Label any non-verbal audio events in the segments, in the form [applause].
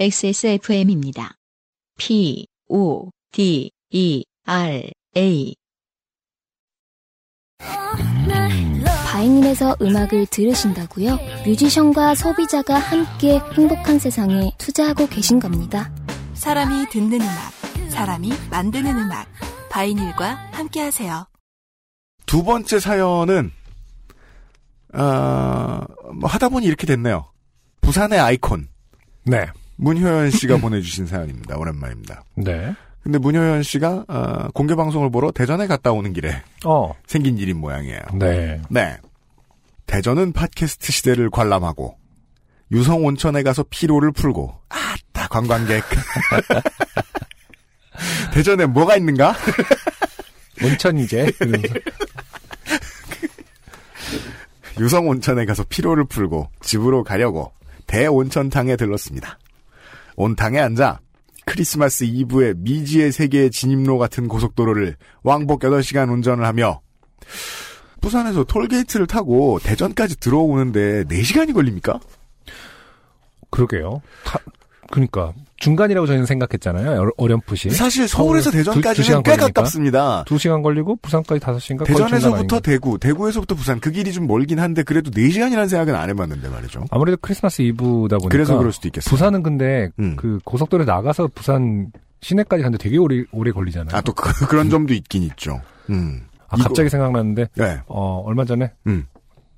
XSFM입니다. P, O, D, E, R, A. 바이닐에서 음악을 들으신다고요? 뮤지션과 소비자가 함께 행복한 세상에 투자하고 계신 겁니다. 사람이 듣는 음악, 사람이 만드는 음악. 바이닐과 함께 하세요. 두 번째 사연은 아, 뭐 하다 보니 이렇게 됐네요. 부산의 아이콘 네. 문효연 씨가 [laughs] 보내주신 사연입니다. 오랜만입니다. 네. 근데 문효연 씨가 어, 공개 방송을 보러 대전에 갔다 오는 길에 어. 생긴 일인 모양이에요. 네. 네. 대전은 팟캐스트 시대를 관람하고 유성 온천에 가서 피로를 풀고 아따 관광객 [laughs] 대전에 뭐가 있는가? [laughs] 온천이제. 유성 온천에 가서 피로를 풀고 집으로 가려고 대온천탕에 들렀습니다. 온탕에 앉아 크리스마스 이브의 미지의 세계의 진입로 같은 고속도로를 왕복 8시간 운전을 하며 부산에서 톨게이트를 타고 대전까지 들어오는데 4시간이 걸립니까? 그러게요. 타, 그러니까 중간이라고 저희는 생각했잖아요. 어- 어렴풋이. 사실 서울에서 대전까지는 시간 꽤? 가깝습니다. 두 시간 걸리고 부산까지 다섯 시간가 대전에서부터 대구, 대구에서부터 부산 그 길이 좀 멀긴 한데 그래도 4시간이라는 생각은 안 해봤는데 말이죠. 아무래도 크리스마스 이브다 보니까 그래서 그럴 수도 있겠어요. 부산은 근데 음. 그 고속도로에 나가서 부산 시내까지 가는데 되게 오래 오래 걸리잖아요. 아, 또 그, [laughs] 런 점도 있긴 있죠. 음. 아, 이거- 갑자기 생각났는데 네. 어 얼마 전에 음.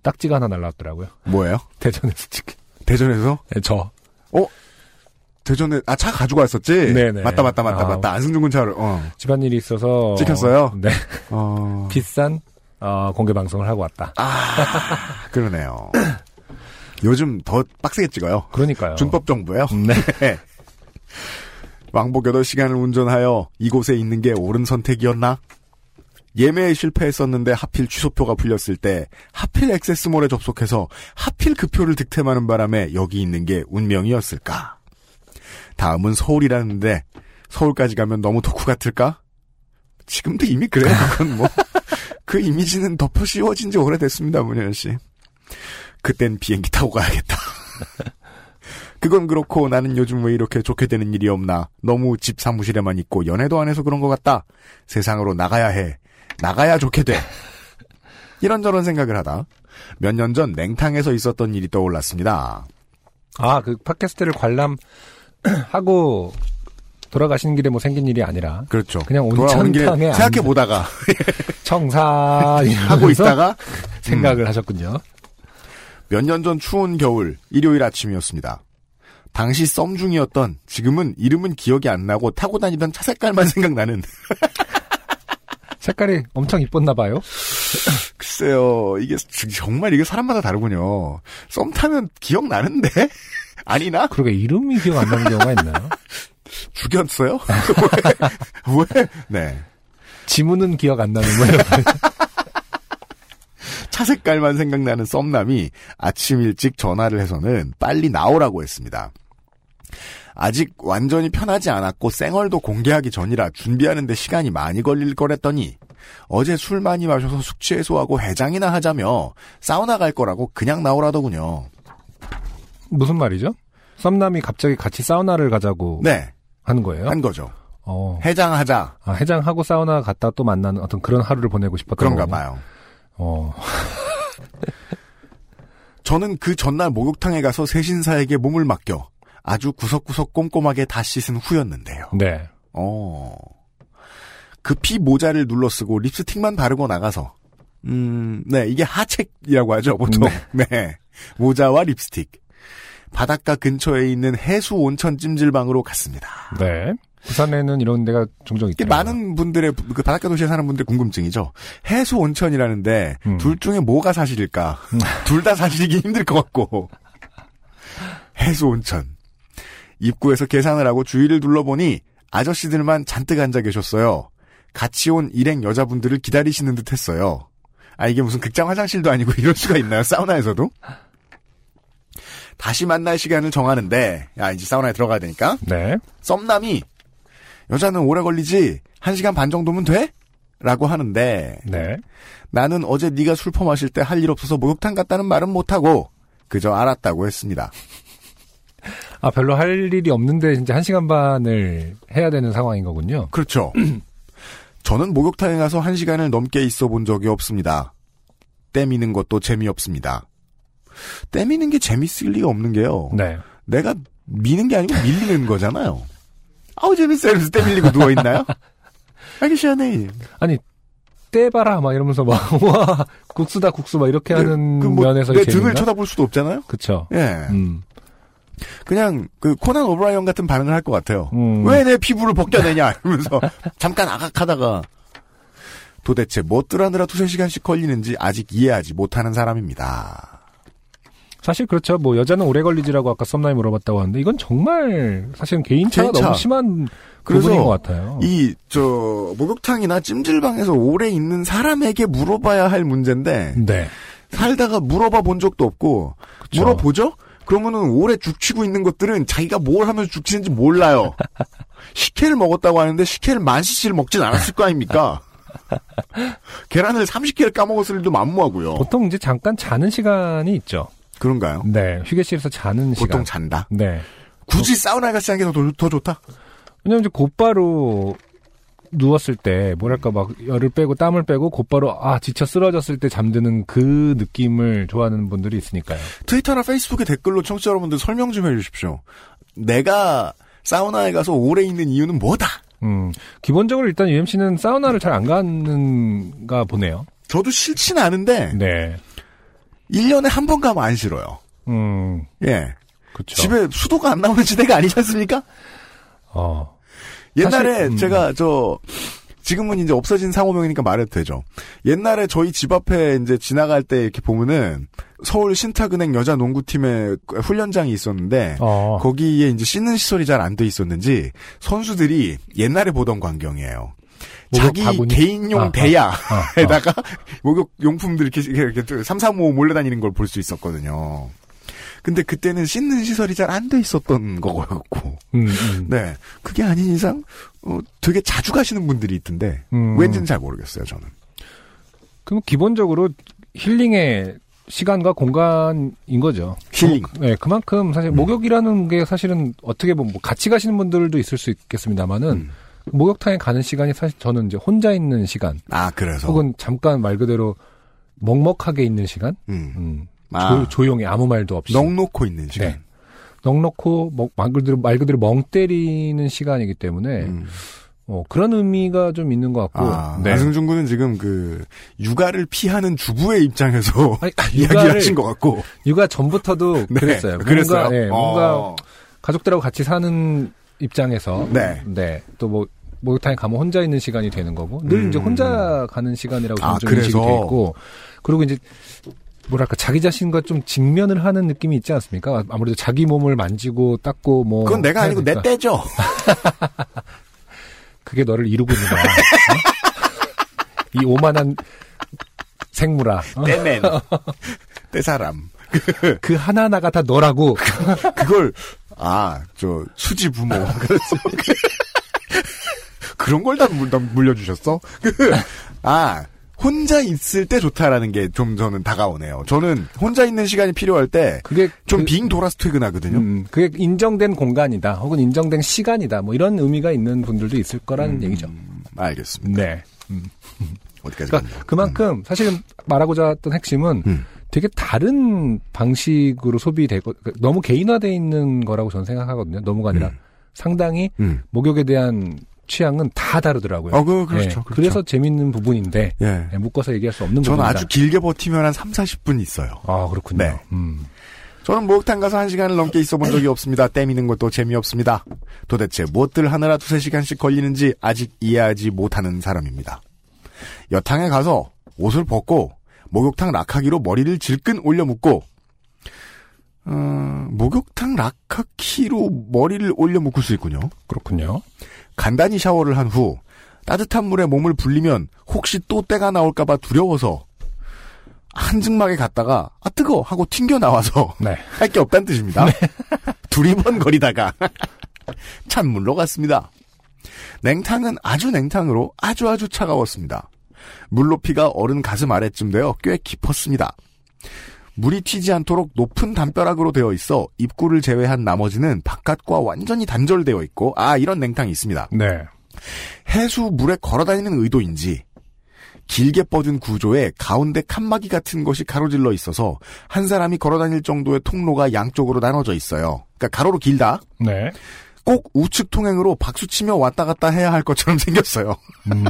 딱지가 하나 날라왔더라고요. 뭐예요? [laughs] 대전에서 지금 대전에서? 네, 저 대전에, 아, 차 가지고 왔었지? 네네. 맞다, 맞다, 맞다, 아. 맞다. 안승준 군 차를, 어. 집안일이 있어서 찍혔어요? 네 어. [laughs] 비싼 어, 공개 방송을 하고 왔다. 아, 그러네요. 요즘 더 빡세게 찍어요. 그러니까요. 준법 정부예요. [laughs] 네. 왕복 8시간을 운전하여 이곳에 있는 게 옳은 선택이었나? 예매에 실패했었는데 하필 취소표가 풀렸을 때 하필 액세스몰에 접속해서 하필 그 표를 득템하는 바람에 여기 있는 게 운명이었을까? 다음은 서울이라는데 서울까지 가면 너무 덕후 같을까? 지금도 이미 그래요. [laughs] 그건 뭐. 그 이미지는 덮어 씌워진 지 오래됐습니다, 문현 씨. 그땐 비행기 타고 가야겠다. [laughs] 그건 그렇고 나는 요즘 왜 이렇게 좋게 되는 일이 없나. 너무 집 사무실에만 있고 연애도 안 해서 그런 것 같다. 세상으로 나가야 해. 나가야 좋게 돼. [laughs] 이런저런 생각을 하다 몇 년 전 냉탕에서 있었던 일이 떠올랐습니다. 아, 그 팟캐스트를 관람 [clears throat] 하고 돌아가시는 길에 뭐 생긴 일이 아니라 그렇죠. 그냥 온천탕에 생각해 보다가 청산 하고 있다가 [laughs] 생각을 하셨군요. 몇 년 전 추운 겨울 일요일 아침이었습니다. 당시 썸 중이었던 지금은 이름은 기억이 안 나고 타고 다니던 차 색깔만 [laughs] 생각나는 [laughs] 색깔이 엄청 이뻤나 봐요. 글쎄요 이게 정말 이게 사람마다 다르군요. 썸 타면 기억 나는데 아니나 그러게 이름이 기억 안 나는 경우가 있나요? [laughs] 죽였어요? [laughs] 왜? 왜? 네. 지문은 기억 안 나는 뭐 이런 거. 차 색깔만 생각나는 썸남이 아침 일찍 전화를 해서는 빨리 나오라고 했습니다. 아직 완전히 편하지 않았고 생얼도 공개하기 전이라 준비하는데 시간이 많이 걸릴 거랬더니 어제 술 많이 마셔서 숙취 해소하고 해장이나 하자며 사우나 갈 거라고 그냥 나오라더군요. 무슨 말이죠? 썸남이 갑자기 같이 사우나를 가자고 네, 하는 거예요? 한 거죠. 어. 해장하자 아, 해장하고 사우나 갔다 또 만나는 어떤 그런 하루를 보내고 싶었던 그런가 거군요. 봐요. 어. [laughs] 저는 그 전날 목욕탕에 가서 세신사에게 몸을 맡겨 아주 구석구석 꼼꼼하게 다 씻은 후였는데요. 네. 어. 급히 모자를 눌러 쓰고 립스틱만 바르고 나가서 음, 네, 이게 하책이라고 하죠, 보통. 네. [laughs] 모자와 립스틱. 바닷가 근처에 있는 해수 온천 찜질방으로 갔습니다. 네. 부산에는 이런 데가 종종 있더라고요. 많은 분들의 그 바닷가 도시에 사는 분들 궁금증이죠. 해수 온천이라는데 음. 둘 중에 뭐가 사실일까? [laughs] 둘다 사실이긴 힘들 것 같고. 해수 온천. 입구에서 계산을 하고 주위를 둘러보니 아저씨들만 잔뜩 앉아 계셨어요. 같이 온 일행 여자분들을 기다리시는 듯 했어요. 아, 이게 무슨 극장 화장실도 아니고 [laughs] 이럴 수가 있나요? 사우나에서도? 다시 만날 시간을 정하는데, 야, 이제 사우나에 들어가야 되니까. 네. 썸남이, 여자는 오래 걸리지, 한 시간 반 정도면 돼? 라고 하는데, 네. 나는 어제 네가 술 퍼마실 때 할 일 없어서 목욕탕 갔다는 말은 못하고, 그저 알았다고 했습니다. 아, 별로 할 일이 없는데 진짜 한 시간 반을 해야 되는 상황인 거군요. 그렇죠. [clears throat] 저는 목욕탕에 가서 한 시간을 넘게 있어 본 적이 없습니다. 때미는 것도 재미없습니다. 때미는 게 재밌을 리가 없는 게요. 네. 내가 미는 게 아니고 밀리는 거잖아요. [laughs] 아우 재밌어요. 이러면서 때 밀리고 누워 있나요? [laughs] 알기 시원해. 아니, 떼봐라, 막 이러면서 막, [laughs] 와, 국수다, 국수, 막 이렇게 하는 그 뭐, 면에서 내 등을 쳐다볼 수도 없잖아요? 그쵸. 예. 음. 그냥 그 코난 오브라이언 같은 반응을 할 것 같아요. 음. 왜내 피부를 벗겨내냐 이러면서 잠깐 아각하다가 도대체 뭐 뜨라느라 두세 시간씩 걸리는지 아직 이해하지 못하는 사람입니다. 사실 그렇죠. 뭐, 여자는 오래 걸리지라고 아까 썸남이 물어봤다고 하는데, 이건 정말, 사실은 개인차가 개인차. 너무 심한 부분인 것 같아요. 이 저 목욕탕이나 찜질방에서 오래 있는 사람에게 물어봐야 할 문제인데 네. 살다가 물어봐 본 적도 없고 그쵸. 물어보죠? 그러면은 오래 죽치고 있는 것들은 자기가 뭘 하면서 죽치는지 몰라요. [laughs] 식혜를 먹었다고 하는데 식혜를 만 cc를 먹진 않았을 거 아닙니까? [laughs] 계란을 30개를 까먹었을 일도 만무하고요. 보통 이제 잠깐 자는 시간이 있죠. 그런가요? 네. 휴게실에서 자는 시간. 보통 잔다. 네. 굳이 사우나에 가서 자는 게 더, 더 좋다? 왜냐면 이제 곧바로 누웠을 때, 뭐랄까, 막, 열을 빼고 땀을 빼고 곧바로, 아, 지쳐 쓰러졌을 때 잠드는 그 느낌을 좋아하는 분들이 있으니까요. 트위터나 페이스북에 댓글로 청취자 여러분들 설명 좀 해주십시오. 내가 사우나에 가서 오래 있는 이유는 뭐다? 음. 기본적으로 일단 UMC는 사우나를 잘 안 가는가 보네요. 저도 싫진 않은데 네. 1년에 한 번 가면 안 싫어요. 음. 예. 그쵸. 집에 수도가 안 나오는 지대가 아니지 않습니까? 어. 옛날에 사실, 음. 제가 저 지금은 이제 없어진 상호명이니까 말해도 되죠. 옛날에 저희 집 앞에 이제 지나갈 때 이렇게 보면은 서울 신탁은행 여자 농구팀의 훈련장이 있었는데 어. 거기에 이제 씻는 시설이 잘 안 돼 있었는지 선수들이 옛날에 보던 광경이에요. 자기 바구니? 개인용 아, 아. 대야에다가 [laughs] 목욕 용품들 이렇게 이렇게 3, 4, 5 몰래 다니는 걸 볼 수 있었거든요. 근데 그때는 씻는 시설이 잘 안 돼 있었던 거였고. 음, 음. 네. 그게 아닌 이상, 어, 되게 자주 가시는 분들이 있던데, 음. 왠지는 잘 모르겠어요, 저는. 그럼 기본적으로 힐링의 시간과 공간인 거죠. 힐링. 그, 네, 그만큼 사실 목욕이라는 게 사실은 어떻게 보면 뭐 같이 가시는 분들도 있을 수 있겠습니다만은 음. 목욕탕에 가는 시간이 사실 저는 이제 혼자 있는 시간 아, 그래서. 혹은 잠깐 말 그대로 먹먹하게 있는 시간, 음. 음, 아, 조, 용히 아무 말도 없이 넉놓고 있는 시간. 네. 넉넉고 먹- 말 그대로 말 그대로 멍 때리는 시간이기 때문에 음. 어, 그런 의미가 좀 있는 것 같고 아, 네. 안승준 군은 지금 그, 육아를 피하는 주부의 입장에서 [laughs] 아니, 아, [laughs] 이야기를 육아를- 하신 것 같고. 육아 전부터도 [laughs] 네, 그랬어요. 그랬어요. 뭔가, 예, 뭔가 어. 가족들하고 같이 사는 입장에서 네. 또뭐 목욕탕에 가면 혼자 있는 시간이 되는 거고 늘 음. 이제 혼자 가는 시간이라고 아, 좀 인식이? 돼 있고 그리고 이제 뭐랄까 자기 자신과 좀 직면을 하는 느낌이 있지 않습니까? 아무래도 자기 몸을 만지고 닦고 뭐 그건 내가 아니고 내 되니까. 때죠. [laughs] 그게 너를 이루고 있는 거야. 어? 이 오만한 생물아. 어? 때맨. 때 사람. 그 하나하나가 다 너라고. 그걸, 아, 저, 수지 부모. [laughs] 그런 걸 다 물려주셨어? 그, [laughs] 아, 혼자 있을 때 좋다라는 게 좀 저는 다가오네요. 저는 혼자 있는 시간이 필요할 때, 그게 좀 그- 빙 돌아서 퇴근하거든요. 음, 그게 인정된 공간이다. 혹은 인정된 시간이다. 뭐 이런 의미가 있는 분들도 있을 거라는 음, 얘기죠. 알겠습니다. 네. 어디까지 그러니까. 그만큼 사실은 말하고자 했던 핵심은 음. 되게 다른 방식으로 소비되고 그러니까 너무 개인화돼 있는 거라고 저는 생각하거든요. 너무가 아니라 음. 상당히 음. 목욕에 대한 취향은 다 다르더라고요. 어, 그, 그렇죠. 예, 그렇죠. 그래서 재밌는 부분인데 예. 예, 묶어서 얘기할 수 없는 저는 부분이다. 아주 길게 버티면 한 3, 40분 있어요. 아 그렇군요. 네. 음. 저는 목욕탕 가서 한 시간을 넘게 있어 본 적이 없습니다. 때미는 것도 재미없습니다. 도대체 무엇들 하느라 두세 시간씩 걸리는지 아직 이해하지 못하는 사람입니다. 여탕에 가서 옷을 벗고 목욕탕 락하기로 머리를 질끈 올려 묶고 어, 목욕탕 락하기로 머리를 올려 묶을 수 있군요. 그렇군요. 간단히 샤워를 한 후 따뜻한 물에 몸을 불리면 혹시 또 때가 나올까봐 두려워서 한증막에 갔다가 아 뜨거 하고 튕겨 나와서 네. [laughs] 할게 없다는 뜻입니다. [laughs] 두리번거리다가 [laughs] 찬물로 갔습니다. 냉탕은 아주 냉탕으로 아주 아주 차가웠습니다. 물 높이가 어른 가슴 아래쯤 되어 꽤 깊었습니다. 물이 튀지 않도록 높은 담벼락으로 되어 있어 입구를 제외한 나머지는 바깥과 완전히 단절되어 있고 아 이런 냉탕이 있습니다. 네. 해수 물에 걸어다니는 의도인지 길게 뻗은 구조에 가운데 칸막이 같은 것이 가로질러 있어서 한 사람이 걸어다닐 정도의 통로가 양쪽으로 나눠져 있어요. 그러니까 가로로 길다. 네. 꼭 우측 통행으로 박수치며 왔다 갔다 해야 할 것처럼 [laughs] 생겼어요. 음.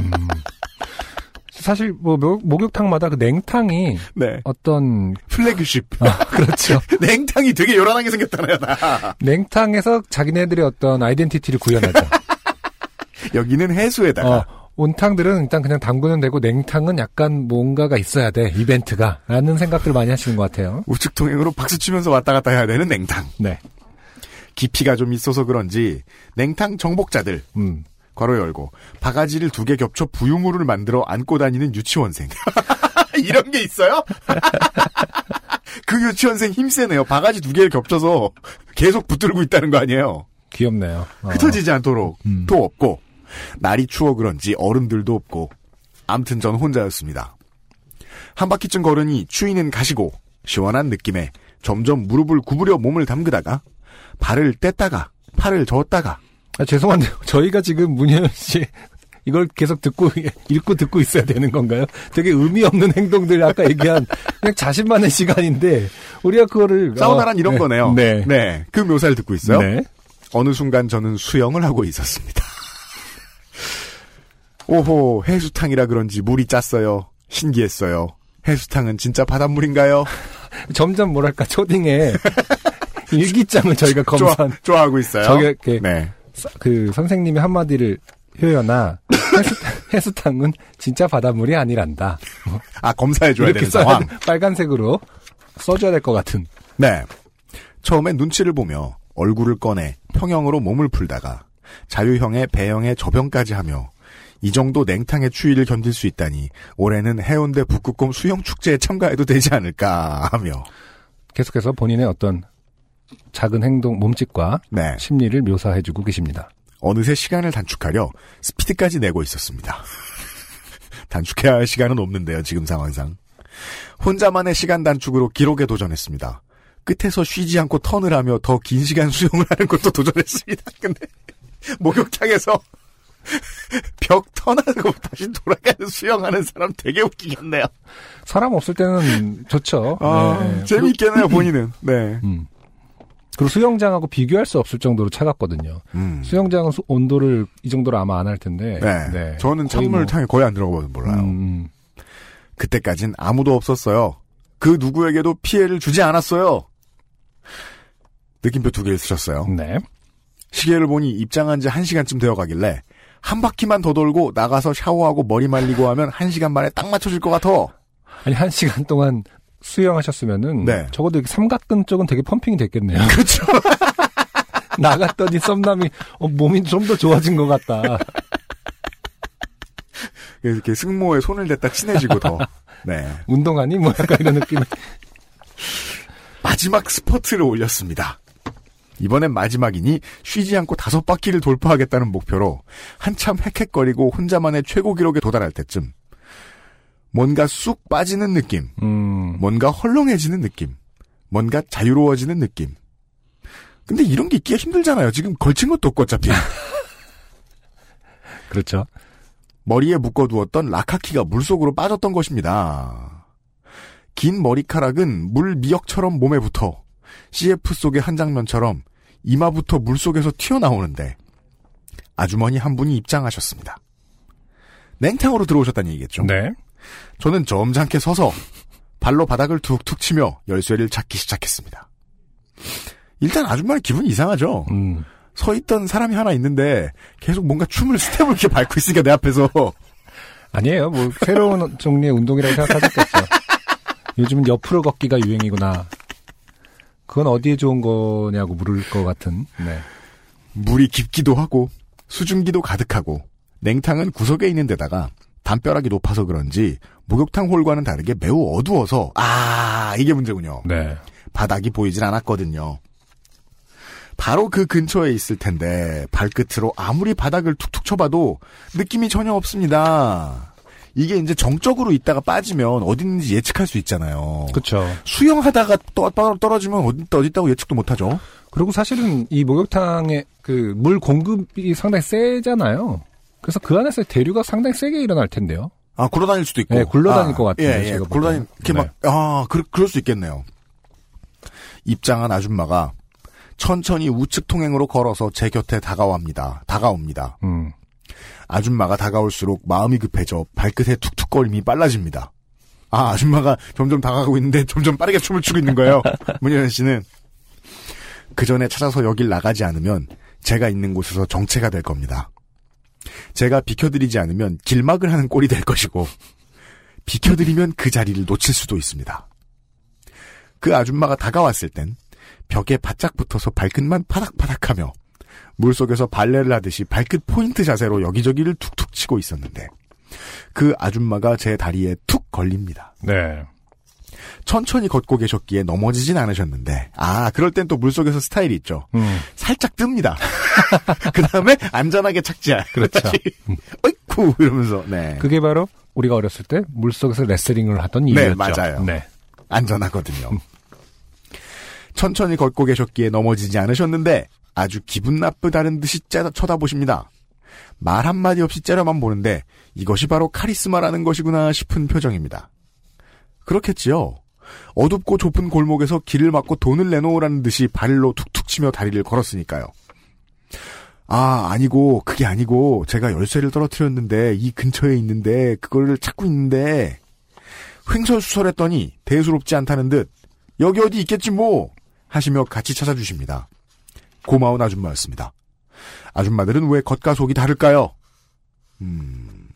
사실 뭐 목- 목욕탕마다 그 냉탕이 네. 어떤 플래그십. 아, 그렇죠. [laughs] 냉탕이 되게 요란하게 생겼잖아요, 나. 냉탕에서 자기네들의 어떤 아이덴티티를 구현하죠. [laughs] 여기는 해수에다가. 어, 온탕들은 일단 그냥 담그는 되고 냉탕은 약간 뭔가가 있어야 돼 이벤트가 라는 생각들 많이 하시는 것 같아요. 우측 통행으로 박수 치면서 왔다 갔다 해야 되는 냉탕. 네. 깊이가 좀 있어서 그런지 냉탕 정복자들 음. 괄호 열고 바가지를 두 개 겹쳐 부유물을 만들어 안고 다니는 유치원생. [laughs] 이런 게 있어요? [laughs] 그 유치원생 힘세네요. 바가지 두 개를 겹쳐서 계속 붙들고 있다는 거 아니에요. 귀엽네요. 어. 흩어지지 않도록 음. 도 없고 날이 추워 그런지 어른들도 없고 암튼 전 혼자였습니다. 한 바퀴쯤 걸으니 추위는 가시고 시원한 느낌에 점점 무릎을 구부려 몸을 담그다가 발을 뗐다가 팔을 저었다가 아, 죄송한데요. [laughs] 저희가 지금 문현 씨 이걸 계속 듣고 읽고 듣고 있어야 되는 건가요? 되게 의미 없는 [laughs] 행동들 아까 얘기한 그냥 자신만의 시간인데 우리가 그거를 사우나란 어, 이런 네. 거네요. 네. 그 묘사를 듣고 있어요. 네. 어느 순간 저는 수영을 하고 있었습니다. [laughs] 오호, 해수탕이라 그런지 물이 짰어요. 신기했어요. 해수탕은 진짜 바닷물인가요? 점점 뭐랄까 초딩에 일기장을 저희가 좋아, 검사한 좋아 하고 있어요. 저게 네. 사- 그 선생님이 한마디를 효연아 해수탕, [laughs] 해수탕 은 진짜 바닷물이 아니란다. 아, 검사해줘야 되는 상황. 돼. 빨간색으로 써줘야 될 것 같은. 네. 처음엔 눈치를 보며 얼굴을 꺼내 평형으로 몸을 풀다가 자유형의 배형의 저병까지 하며 이 정도 냉탕의 추위를 견딜 수 있다니 올해는 해운대 북극곰 수영축제에 참가해도 되지 않을까 하며 계속해서 본인의 어떤 작은 행동, 몸짓과 네. 심리를 묘사해주고 계십니다. 어느새 시간을 단축하려 스피드까지 내고 있었습니다. [laughs] 단축해야 할 시간은 없는데요, 지금 상황상. 혼자만의 시간 단축으로 기록에 도전했습니다. 끝에서 쉬지 않고 턴을 하며 더 긴 시간 수영을 하는 것도 도전했습니다. [laughs] 근데 목욕탕에서 벽 턴하고 다시 돌아가는 수영하는 사람 되게 웃기겠네요. 사람 없을 때는 좋죠. 아, 네. 재미있겠네요, 본인은. 네. 음. 그리고 수영장하고 비교할 수 없을 정도로 차갑거든요. 음. 수영장은 수- 온도를 이 정도로 아마 안 할 텐데. 네. 저는 거의 뭐- 찬물탕에 거의 안 들어가봐서 몰라요. 음, 그때까진 아무도 없었어요. 그 누구에게도 피해를 주지 않았어요. 느낌표 두 개를 쓰셨어요. 음. 네. 시계를 보니 입장한 지 한 시간쯤 되어 가길래 한 바퀴만 더 돌고 나가서 샤워하고 머리 말리고 하면 한 시간 만에 딱 맞춰질 것 같아. 아니 한 시간 동안 수영하셨으면은 네. 적어도 이렇게 삼각근 쪽은 되게 펌핑이 됐겠네요. [laughs] 그렇죠. [laughs] 나갔더니 썸남이 어, 몸이 좀 더 좋아진 것 같다. [laughs] 이렇게 승모에 손을 댔다 친해지고 더. 네. 운동하니 뭐 약간 이런 느낌. 마지막 스퍼트를 올렸습니다. 이번엔 마지막이니 쉬지 않고 다섯 바퀴를 돌파하겠다는 목표로 한참 헥헥거리고 혼자만의 최고 기록에 도달할 때쯤 뭔가 쑥 빠지는 느낌, 음, 뭔가 헐렁해지는 느낌, 뭔가 자유로워지는 느낌. 근데 이런 게 있기가 힘들잖아요. 지금 걸친 것도 없고 어차피. [laughs] 그렇죠. 머리에 묶어두었던 라카키가 물속으로 빠졌던 것입니다. 긴 머리카락은 물 미역처럼 몸에 붙어 CF 속의 한 장면처럼 이마부터 물속에서 튀어나오는데 아주머니 한 분이 입장하셨습니다. 냉탕으로 들어오셨다는 얘기겠죠. 네. 저는 점잖게 서서 발로 바닥을 툭툭 치며 열쇠를 찾기 시작했습니다. 일단 아주머니 기분이 이상하죠. 음. 서 있던 사람이 하나 있는데 계속 뭔가 춤을 스텝을 이렇게 밟고 있으니까 내 앞에서 아니에요. 뭐 새로운 종류의 운동이라고 생각하셨겠죠. 요즘은 옆으로 걷기가 유행이구나. 그건 어디에 좋은 거냐고 물을 것 같은. 네. 물이 깊기도 하고 수증기도 가득하고 냉탕은 구석에 있는 데다가 담벼락이 높아서 그런지 목욕탕 홀과는 다르게 매우 어두워서 아 이게 문제군요. 네. 바닥이 보이질 않았거든요. 바로 그 근처에 있을 텐데 발끝으로 아무리 바닥을 툭툭 쳐봐도 느낌이 전혀 없습니다. 이게 이제 정적으로 있다가 빠지면 어디 있는지 예측할 수 있잖아요. 그렇죠. 수영하다가 떨어지면 어디, 어디 있다고 예측도 못하죠. 그리고 사실은 이 목욕탕의 그 물 공급이 상당히 세잖아요. 그래서 그 안에서 대류가 상당히 세게 일어날 텐데요. 아, 굴러다닐 수도 있고. 네, 굴러다닐 아, 것 같아요, 예, 예. 보기에는. 이렇게 네. 막, 아, 그, 그럴 수 있겠네요. 입장한 아줌마가 천천히 우측 통행으로 걸어서 제 곁에 다가옵니다. 다가옵니다. 음. 아줌마가 다가올수록 마음이 급해져 발끝의 툭툭거림이 빨라집니다. 아, 아줌마가 점점 다가가고 있는데 점점 빠르게 춤을 추고 있는 거예요. [laughs] 문희연 씨는. 그 전에 찾아서 여길 나가지 않으면 제가 있는 곳에서 정체가 될 겁니다. 제가 비켜드리지 않으면 길막을 하는 꼴이 될 것이고, 비켜드리면 그 자리를 놓칠 수도 있습니다. 그 아줌마가 다가왔을 땐 벽에 바짝 붙어서 발끝만 파닥파닥하며 물속에서 발레를 하듯이 발끝 포인트 자세로 여기저기를 툭툭 치고 있었는데 그 아줌마가 제 다리에 툭 걸립니다. 네. 천천히 걷고 계셨기에 넘어지진 않으셨는데 아 그럴 땐 또 물속에서 스타일이 있죠. 음. 살짝 뜹니다. [laughs] 그 다음에 안전하게 착지할. 그렇죠. [laughs] 어이쿠 이러면서 네 그게 바로 우리가 어렸을 때 물속에서 레슬링을 하던 이유였죠. 네, 맞아요. 네. 안전하거든요. 천천히 걷고 계셨기에 넘어지지 않으셨는데 아주 기분 나쁘다는 듯이 째다 쳐다보십니다. 말 한마디 없이 째려만 보는데 이것이 바로 카리스마라는 것이구나 싶은 표정입니다. 그렇겠지요. 어둡고 좁은 골목에서 길을 막고 돈을 내놓으라는 듯이 발로 툭툭 치며 다리를 걸었으니까요. 아, 아니고, 그게 아니고, 제가 열쇠를 떨어뜨렸는데, 이 근처에 있는데, 그거를 찾고 있는데, 횡설수설했더니, 대수롭지 않다는 듯, 여기 어디 있겠지 뭐! 하시며 같이 찾아주십니다. 고마운 아줌마였습니다. 아줌마들은 왜 겉과 속이 다를까요? 음,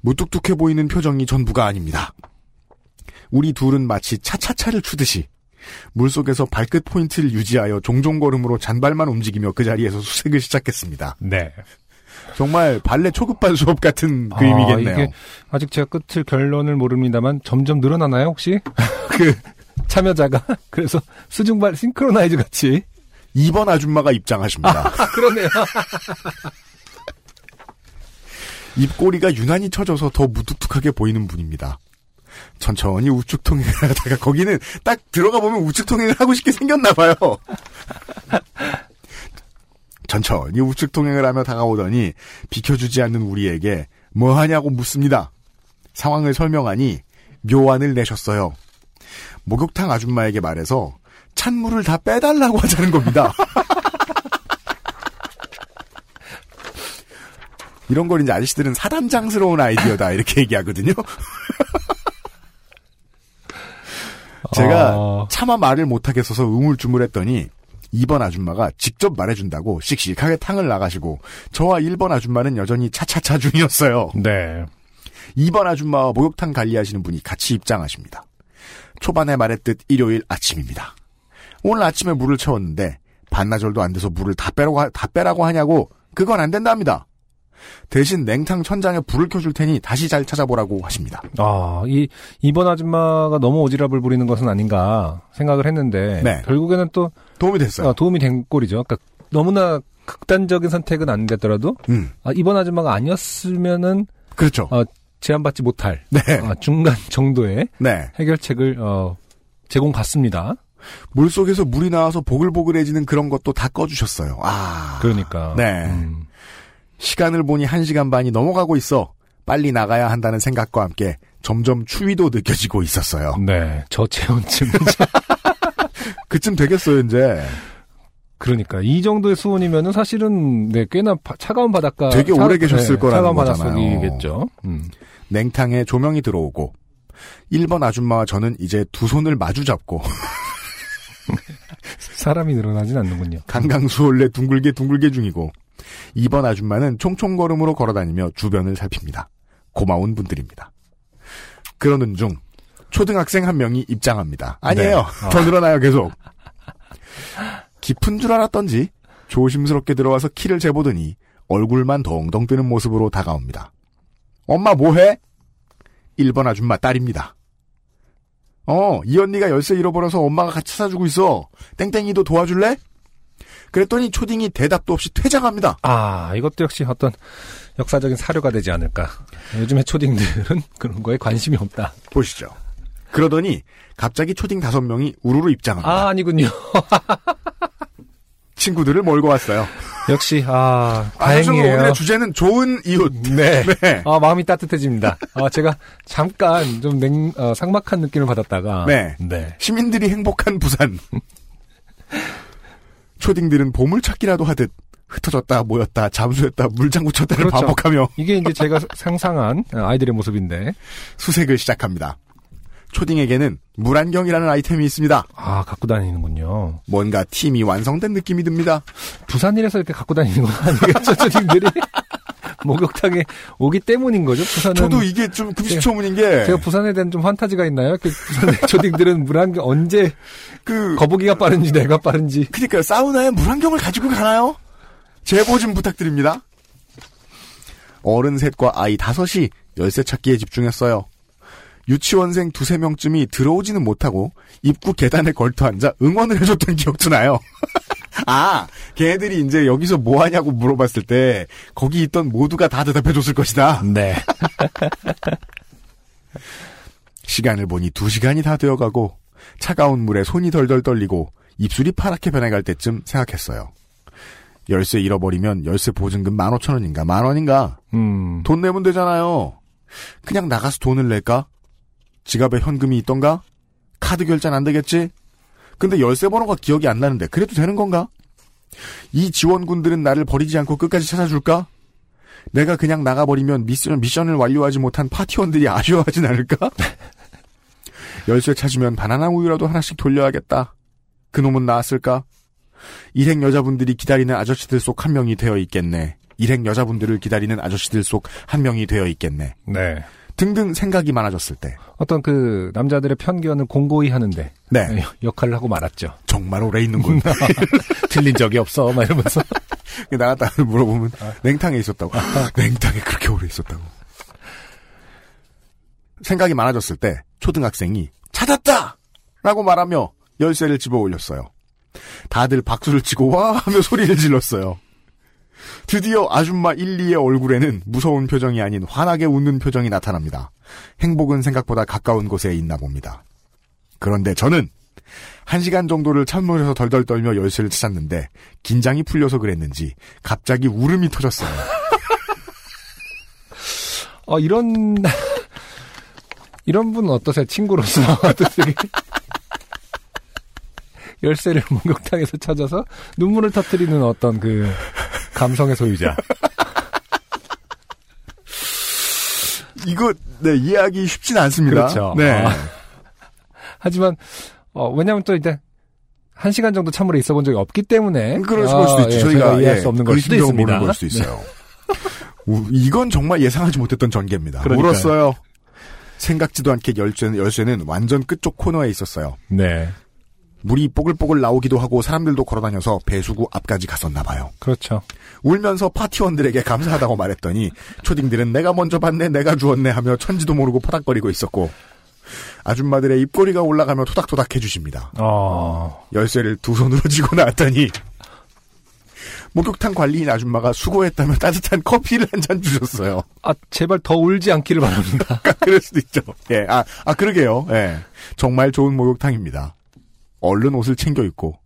무뚝뚝해 보이는 표정이 전부가 아닙니다. 우리 둘은 마치 차차차를 추듯이 물속에서 발끝 포인트를 유지하여 종종 걸음으로 잔발만 움직이며 그 자리에서 수색을 시작했습니다. 네. 정말 발레 초급반 수업 같은 아, 그림이겠네요. 이게 아직 제가 끝을 결론을 모릅니다만 점점 늘어나나요 혹시 [laughs] 그 참여자가 그래서 수중발 싱크로나이즈 같이 2번 아줌마가 입장하십니다. 아 그러네요. [laughs] 입꼬리가 유난히 처져서 더 무뚝뚝하게 보이는 분입니다. 천천히 우측 통행을 [laughs] 하다가 거기는 딱 들어가 보면 우측 통행을 하고 싶게 생겼나 봐요. 천천히 우측 통행을 하며 다가오더니 비켜주지 않는 우리에게 뭐 하냐고 묻습니다. 상황을 설명하니 묘안을 내셨어요. 목욕탕 아줌마에게 말해서 찬물을 다 빼달라고 하자는 겁니다. [laughs] 이런 걸 이제 아저씨들은 사단장스러운 아이디어다 이렇게 얘기하거든요. [laughs] 제가 아, 차마 말을 못하겠어서 우물쭈물했더니 2번 아줌마가 직접 말해준다고 씩씩하게 탕을 나가시고 저와 1번 아줌마는 여전히 차차차 중이었어요. 네. 2번 아줌마와 목욕탕 관리하시는 분이 같이 입장하십니다. 초반에 말했듯 일요일 아침입니다. 오늘 아침에 물을 채웠는데 반나절도 안 돼서 물을 다 빼라고, 하- 다 빼라고 하냐고 그건 안 된답니다. 대신 냉탕 천장에 불을 켜줄 테니 다시 잘 찾아보라고 하십니다. 아, 이, 이번 아줌마가 너무 오지랖을 부리는 것은 아닌가 생각을 했는데, 네. 결국에는 또 도움이 됐어요. 어, 도움이 된 꼴이죠. 그러니까 너무나 극단적인 선택은 안 됐더라도, 음, 아, 이번 아줌마가 아니었으면은 그렇죠. 어, 제한받지 못할 네, 아, 중간 [laughs] 정도의 네. 해결책을 어, 제공 받습니다. 물 속에서 물이 나와서 보글보글해지는 그런 것도 다 꺼주셨어요. 아. 그러니까. 네. 음, 시간을 보니 1시간 반이 넘어가고 있어 빨리 나가야 한다는 생각과 함께 점점 추위도 느껴지고 있었어요. 네. 저체온증. [laughs] 그쯤 되겠어요, 이제. 그러니까 이 정도의 수온이면은 사실은 네, 꽤나 바- 차가운 바닷가 되게 오래 계셨을 거라는 차가운 거잖아요. 바닷속이겠죠. 음. 냉탕에 조명이 들어오고 1번 아줌마와 저는 이제 두 손을 마주 잡고 사람이 늘어나진 않는군요. 강강수월래 둥글게 둥글게 중이고 2번 아줌마는 총총걸음으로 걸어다니며 주변을 살핍니다. 고마운 분들입니다. 그러는 중 초등학생 한 명이 입장합니다. 아니에요. 네. [laughs] 더 늘어나요 계속. 깊은 줄 알았던지 조심스럽게 들어와서 키를 재보더니 얼굴만 덩덩 뜨는 모습으로 다가옵니다. 엄마 뭐해? 1번 아줌마 딸입니다. 어, 이 언니가 열쇠 잃어버려서 엄마가 같이 찾아주고 있어. 땡땡이도 도와줄래? 그랬더니 초딩이 대답도 없이 퇴장합니다. 아, 이것도 역시 어떤 역사적인 사료가 되지 않을까. 요즘에 초딩들은 [laughs] 그런 거에 관심이 없다. 보시죠. 그러더니 갑자기 초딩 다섯 명이 우르르 입장합니다. 아, 아니군요. [laughs] 친구들을 몰고 왔어요. 역시, 아, 아, 다행이에요. 오늘의 주제는 좋은 이웃. [laughs] 네. 네. 아, 마음이 따뜻해집니다. 아, 제가 잠깐 좀 냉, 어, 상막한 느낌을 받았다가. 네. 네. 시민들이 행복한 부산. 초딩들은 보물찾기라도 하듯 흩어졌다 모였다 잠수했다 물장구 쳤다를 그렇죠. 반복하며 [laughs] 이게 이제 제가 상상한 아이들의 모습인데. 수색을 시작합니다. 초딩에게는 물안경이라는 아이템이 있습니다. 아, 갖고 다니는군요. 뭔가 팀이 완성된 느낌이 듭니다. 부산일에서 이렇게 갖고 다니는 건 아니겠죠, [laughs] 초딩들이? 목욕탕에 오기 때문인 거죠, 부산은. 저도 이게 좀 금시초문인 게, 제가 부산에 대한 좀 판타지가 있나요? 그 부산의 초딩들은 물안경 언제 그, 거북이가 빠른지 내가 빠른지. 그니까 사우나에 물안경을 가지고 가나요? 제보 좀 부탁드립니다. 어른 셋과 아이 다섯이 열쇠 찾기에 집중했어요. 유치원생 두세 명쯤이 들어오지는 못하고 입구 계단에 걸터 앉아 응원을 해줬던 기억도 나요. [laughs] 아, 걔네들이 이제 여기서 뭐 하냐고 물어봤을 때 거기 있던 모두가 다 대답해 줬을 것이다. 네. [laughs] 시간을 보니 두 시간이 다 되어가고 차가운 물에 손이 덜덜 떨리고 입술이 파랗게 변해갈 때쯤 생각했어요. 열쇠 잃어버리면 열쇠 보증금 15,000원인가 만 원인가 음. 돈 내면 되잖아요. 그냥 나가서 돈을 낼까? 지갑에 현금이 있던가? 카드 결제는 안 되겠지? 근데 열쇠 번호가 기억이 안 나는데 그래도 되는 건가? 이 지원군들은 나를 버리지 않고 끝까지 찾아줄까? 내가 그냥 나가버리면 미션, 미션을 완료하지 못한 파티원들이 아쉬워하진 않을까? [laughs] 열쇠 찾으면 바나나 우유라도 하나씩 돌려야겠다. 그놈은 나왔을까? 일행 여자분들이 기다리는 아저씨들 속 한 명이 되어 있겠네. 일행 여자분들을 기다리는 아저씨들 속 한 명이 되어 있겠네. 네. 등등 생각이 많아졌을 때. 어떤 그 남자들의 편견을 공고히 하는데 네. [laughs] 역할을 하고 말았죠. 정말 오래 있는군. [laughs] 틀린 적이 없어. 막 이러면서. [laughs] 나갔다 물어보면 냉탕에 있었다고. 냉탕에 그렇게 오래 있었다고. 생각이 많아졌을 때 초등학생이 찾았다! 라고 말하며 열쇠를 집어 올렸어요. 다들 박수를 치고 와 하며 소리를 질렀어요. 드디어 아줌마 1, 2의 얼굴에는 무서운 표정이 아닌 환하게 웃는 표정이 나타납니다. 행복은 생각보다 가까운 곳에 있나 봅니다. 그런데 저는 한 시간 정도를 찬물에서 덜덜 떨며 열쇠를 찾았는데 긴장이 풀려서 그랬는지 갑자기 울음이 터졌어요. [laughs] 어, 이런, [laughs] 이런 분은 어떠세요? 친구로서. [laughs] 어떠세요? 열쇠를 [laughs] 목욕탕에서 찾아서 눈물을 터뜨리는 어떤 그 감성의 소유자. 이거 네, 이해하기 쉽진 않습니다. 그렇죠. 네. 아. 하지만, 어, 왜냐면 또 이제, 한 시간 정도 찬물에 있어 본 적이 없기 때문에. 그럴 아, 수도 있죠. 예, 저희가 이해할 예, 수 없는 그걸 수도 있습니다. 모르는 걸 수도 있어요. 우- 이건 정말 예상하지 못했던 전개입니다. 그러니까요. 울었어요. 생각지도 않게 열쇠는, 열쇠는 완전 끝쪽 코너에 있었어요. 네. 물이 뽀글뽀글 나오기도 하고 사람들도 걸어다녀서 배수구 앞까지 갔었나 봐요. 그렇죠. 울면서 파티원들에게 감사하다고 말했더니 초딩들은 내가 먼저 봤네 내가 주었네 하며 천지도 모르고 파닥거리고 있었고 아줌마들의 입꼬리가 올라가며 토닥토닥 해주십니다. 어, 열쇠를 두 손으로 쥐고 나왔더니 목욕탕 관리인 아줌마가 수고했다며 따뜻한 커피를 한 잔 주셨어요. 아, 제발 더 울지 않기를 바랍니다. [laughs] 그럴 수도 있죠. 예, 아, 아 그러게요. 예, 정말 좋은 목욕탕입니다. 얼른 옷을 챙겨 입고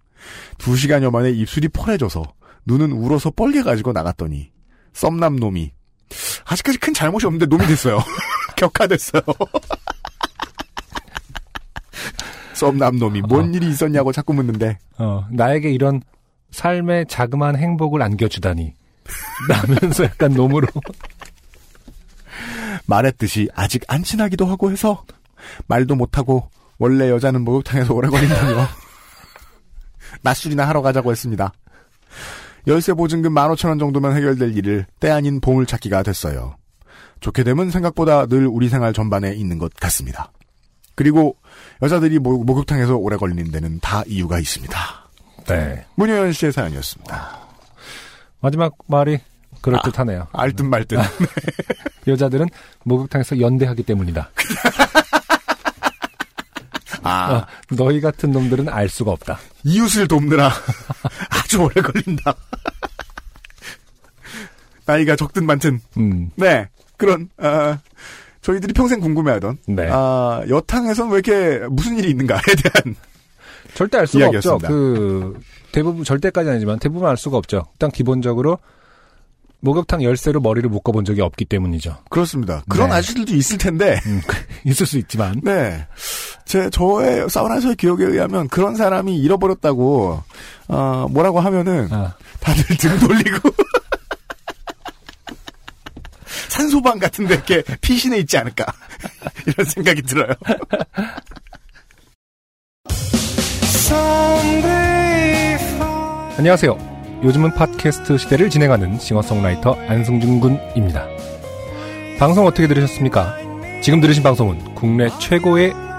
두 시간여 만에 입술이 펄해져서 눈은 울어서 뻘게 가지고 나갔더니 썸남 놈이 아직까지 큰 잘못이 없는데 놈이 됐어요. [laughs] 격화됐어요. [laughs] 썸남 놈이 뭔 일이 있었냐고 자꾸 묻는데 어, 나에게 이런 삶의 자그마한 행복을 안겨주다니. 라면서 약간 놈으로. 말했듯이 아직 안 친하기도 하고 해서 말도 못하고 원래 여자는 목욕탕에서 오래 걸린다며 [laughs] 낮술이나 하러 가자고 했습니다. 열쇠 보증금 15,000원 정도면 해결될 일을 때 아닌 보물찾기가 됐어요. 좋게 되면 생각보다 늘 우리 생활 전반에 있는 것 같습니다. 그리고 여자들이 목- 목욕탕에서 오래 걸리는 데는 다 이유가 있습니다. 네. 문효연 씨의 사연이었습니다. 마지막 말이 그럴듯하네요. 알듯 말듯. 여자들은 목욕탕에서 연대하기 때문이다. [laughs] 아, 어, 너희 같은 놈들은 알 수가 없다. 이웃을 돕느라 [laughs] 아주 오래 걸린다. [laughs] 나이가 적든 많든 음, 네 그런 아, 저희들이 평생 궁금해하던 네. 아, 여탕에서는 왜 이렇게 무슨 일이 있는가에 대한 절대 알 수가 없죠. 이야기였습니다. 그 대부분 절대까지 아니지만 대부분 알 수가 없죠. 일단 기본적으로 목욕탕 열쇠로 머리를 묶어본 적이 없기 때문이죠. 그렇습니다. 그런 네. 아저씨들도 있을 텐데 음, [laughs] 있을 수 있지만 네. 제, 저의 사우나에서의 기억에 의하면 그런 사람이 잃어버렸다고, 어, 뭐라고 하면은 아, 다들 등 돌리고. [laughs] 산소방 같은데 이렇게 피신해 있지 않을까. [laughs] 이런 생각이 들어요. [laughs] 안녕하세요. 요즘은 팟캐스트 시대를 진행하는 싱어송라이터 안승준 군입니다. 방송 어떻게 들으셨습니까? 지금 들으신 방송은 국내 최고의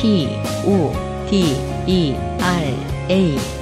P, O, D, E, R, A.